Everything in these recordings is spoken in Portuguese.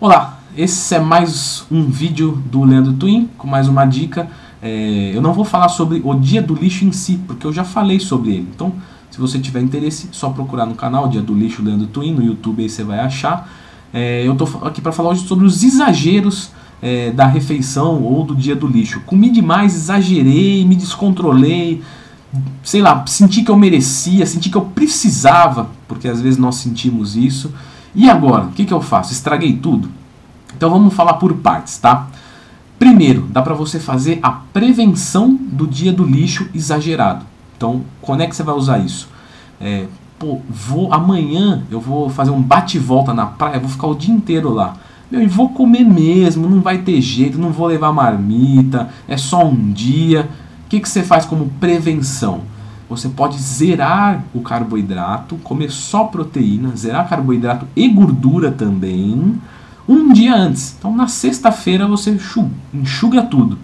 Olá, esse é mais um vídeo do Leandro Twin com mais uma dica. É, eu não vou falar sobre o dia do lixo em si, porque eu já falei sobre ele. Então, se você tiver interesse, só procurar no canal Dia do Lixo Leandro Twin, no YouTube aí você vai achar. É, eu estou aqui para falar hoje sobre os exageros é, da refeição ou do dia do lixo. Comi demais, exagerei, me descontrolei, sei lá, senti que eu merecia, senti que eu precisava, porque às vezes nós sentimos isso. E agora, o que, que eu faço? Estraguei tudo? Então vamos falar por partes, tá? Primeiro, dá para você fazer a prevenção do dia do lixo exagerado. Então, quando é que você vai usar isso? É, pô, vou amanhã eu vou fazer um bate-volta na praia, vou ficar o dia inteiro lá. Meu, e vou comer mesmo, não vai ter jeito, não vou levar marmita, é só um dia. O que, que você faz como prevenção? Você pode zerar o carboidrato, comer só proteína, zerar carboidrato e gordura também, um dia antes. Então na sexta-feira você enxuga tudo.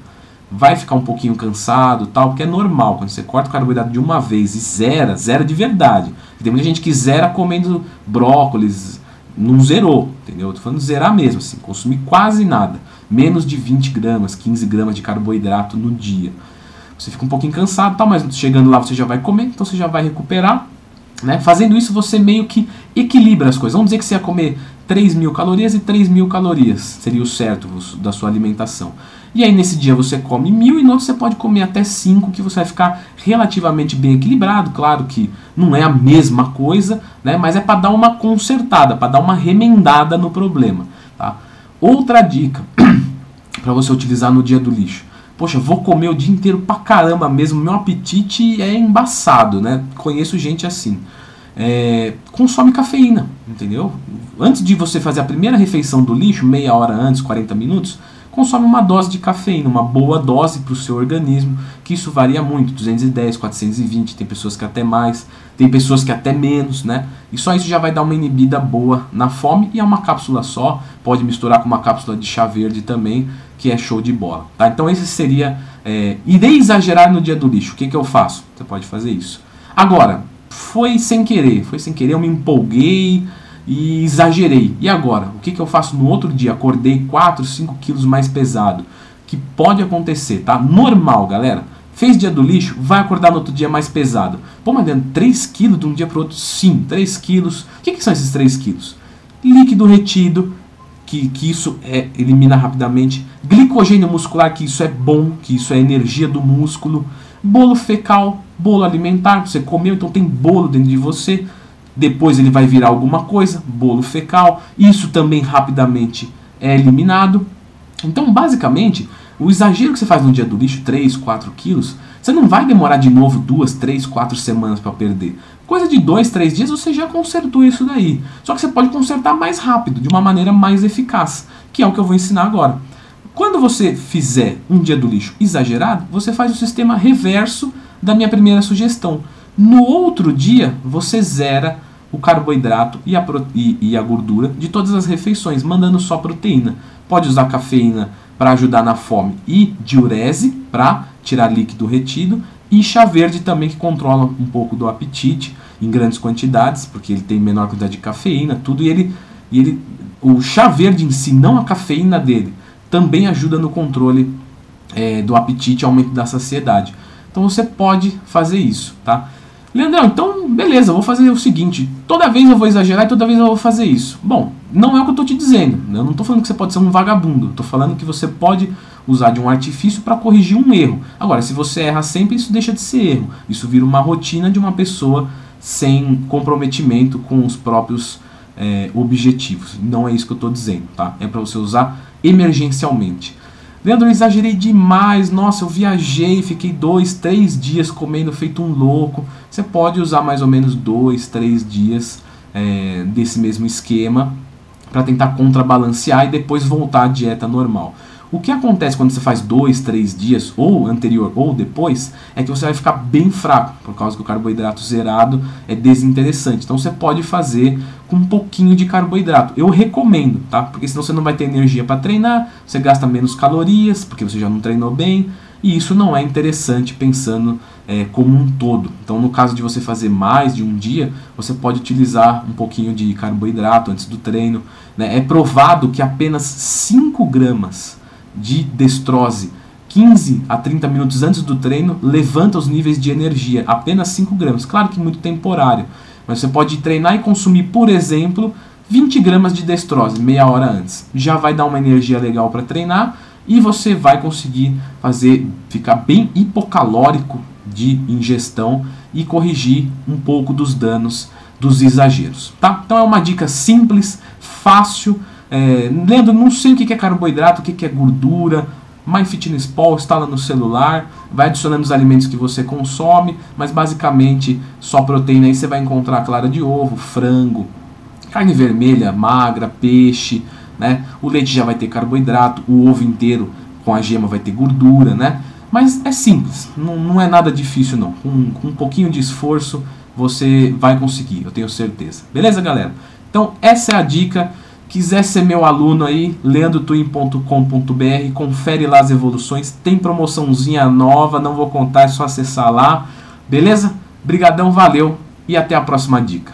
Vai ficar um pouquinho cansado, tal, porque é normal quando você corta o carboidrato de uma vez e zera, zera de verdade. Tem muita gente que zera comendo brócolis, não zerou, entendeu? Estou falando zerar mesmo, assim, consumir quase nada, menos de 20 gramas, 15 gramas de carboidrato no dia. Você fica um pouquinho cansado, tá, mas chegando lá você já vai comer, então você já vai recuperar. Né? Fazendo isso, você meio que equilibra as coisas. Vamos dizer que você ia comer 3 mil calorias e 3 mil calorias, seria o certo da sua alimentação. E aí nesse dia você come mil e no outro você pode comer até 5, que você vai ficar relativamente bem equilibrado. Claro que não é a mesma coisa, né? mas é para dar uma consertada, para dar uma remendada no problema. Tá? Outra dica para você utilizar no dia do lixo poxa, vou comer o dia inteiro pra caramba mesmo, meu apetite é embaçado, né? Conheço gente assim. É, consome cafeína, entendeu? Antes de você fazer a primeira refeição do lixo, meia hora antes, 40 minutos, consome uma dose de cafeína, uma boa dose para o seu organismo, que isso varia muito, 210, 420, tem pessoas que até mais, tem pessoas que até menos, né? E só isso já vai dar uma inibida boa na fome e é uma cápsula só, pode misturar com uma cápsula de chá verde também, que é show de bola, tá? Então esse seria, é, irei exagerar no dia do lixo, o que, que eu faço? Você pode fazer isso. Agora, foi sem querer, foi sem querer, eu me empolguei, e exagerei. E agora? O que, que eu faço no outro dia? Acordei 4, 5 quilos mais pesado. Que pode acontecer, tá? Normal, galera. Fez dia do lixo, vai acordar no outro dia mais pesado. Pô, mas 3 quilos de um dia para outro? Sim, 3 quilos. O que, que são esses 3 quilos? Líquido retido, que, que isso é, elimina rapidamente. Glicogênio muscular, que isso é bom, que isso é energia do músculo. Bolo fecal, bolo alimentar, você comeu, então tem bolo dentro de você depois ele vai virar alguma coisa, bolo fecal, isso também rapidamente é eliminado. Então, basicamente, o exagero que você faz no dia do lixo, 3, 4 quilos, você não vai demorar de novo 2, 3, 4 semanas para perder. Coisa de 2, 3 dias você já consertou isso daí. Só que você pode consertar mais rápido, de uma maneira mais eficaz, que é o que eu vou ensinar agora. Quando você fizer um dia do lixo exagerado, você faz o sistema reverso da minha primeira sugestão. No outro dia, você zera o carboidrato e a, e, e a gordura de todas as refeições, mandando só proteína. Pode usar cafeína para ajudar na fome e diurese para tirar líquido retido e chá verde também que controla um pouco do apetite em grandes quantidades, porque ele tem menor quantidade de cafeína, tudo e ele, e ele o chá verde em si, não a cafeína dele, também ajuda no controle é, do apetite aumento da saciedade. Então você pode fazer isso, tá? Leandrão, então beleza, vou fazer o seguinte: toda vez eu vou exagerar e toda vez eu vou fazer isso. Bom, não é o que eu estou te dizendo. Eu não estou falando que você pode ser um vagabundo. Estou falando que você pode usar de um artifício para corrigir um erro. Agora, se você erra sempre, isso deixa de ser erro. Isso vira uma rotina de uma pessoa sem comprometimento com os próprios é, objetivos. Não é isso que eu estou dizendo, tá? É para você usar emergencialmente. Leandro, eu exagerei demais. Nossa, eu viajei, fiquei dois, três dias comendo feito um louco. Você pode usar mais ou menos dois, três dias é, desse mesmo esquema para tentar contrabalancear e depois voltar à dieta normal. O que acontece quando você faz dois, três dias, ou anterior ou depois, é que você vai ficar bem fraco, por causa que o carboidrato zerado é desinteressante. Então você pode fazer com um pouquinho de carboidrato. Eu recomendo, tá? Porque senão você não vai ter energia para treinar, você gasta menos calorias, porque você já não treinou bem, e isso não é interessante pensando é, como um todo. Então, no caso de você fazer mais de um dia, você pode utilizar um pouquinho de carboidrato antes do treino. Né? É provado que apenas 5 gramas de destrose 15 a 30 minutos antes do treino levanta os níveis de energia, apenas 5 gramas. Claro que muito temporário, mas você pode treinar e consumir, por exemplo, 20 gramas de destrose meia hora antes. Já vai dar uma energia legal para treinar e você vai conseguir fazer ficar bem hipocalórico de ingestão e corrigir um pouco dos danos dos exageros, tá? Então é uma dica simples, fácil. É, lendo, não sei o que é carboidrato, o que é gordura. MyFitnessPal instala no celular, vai adicionando os alimentos que você consome, mas basicamente só proteína aí você vai encontrar clara de ovo, frango, carne vermelha, magra, peixe, né? O leite já vai ter carboidrato, o ovo inteiro com a gema vai ter gordura, né? Mas é simples, não, não é nada difícil não. Com, com um pouquinho de esforço você vai conseguir, eu tenho certeza. Beleza, galera? Então essa é a dica. Quiser ser meu aluno aí, leandrotwin.com.br, confere lá as evoluções, tem promoçãozinha nova, não vou contar, é só acessar lá. Beleza? Brigadão, valeu e até a próxima dica.